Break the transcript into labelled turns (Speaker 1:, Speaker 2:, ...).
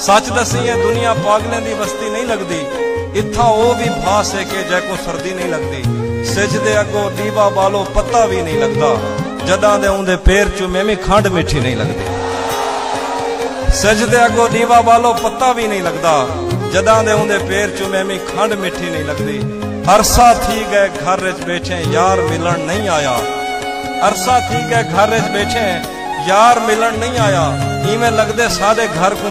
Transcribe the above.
Speaker 1: سچ دس دنیا پاگلیں بستی نہیں لگتی اتو باس ہے کہ جردی نہیں لگتی سجو نیوا بالو پتا بھی نہیں لگتا جد پیر چومے بھی کنڈ میٹھی نہیں لگتی سج دیو بالو پتا بھی نہیں لگتا جدہ دن پیر چومے می کھیٹھی نہیں لگتی ہرسا ٹھیک ہے گھرچیں یار ملن نہیں آیا ارسا ٹھیک ہے گھرچیں یار ملن نہیں آیا جی لگتے سارے گھر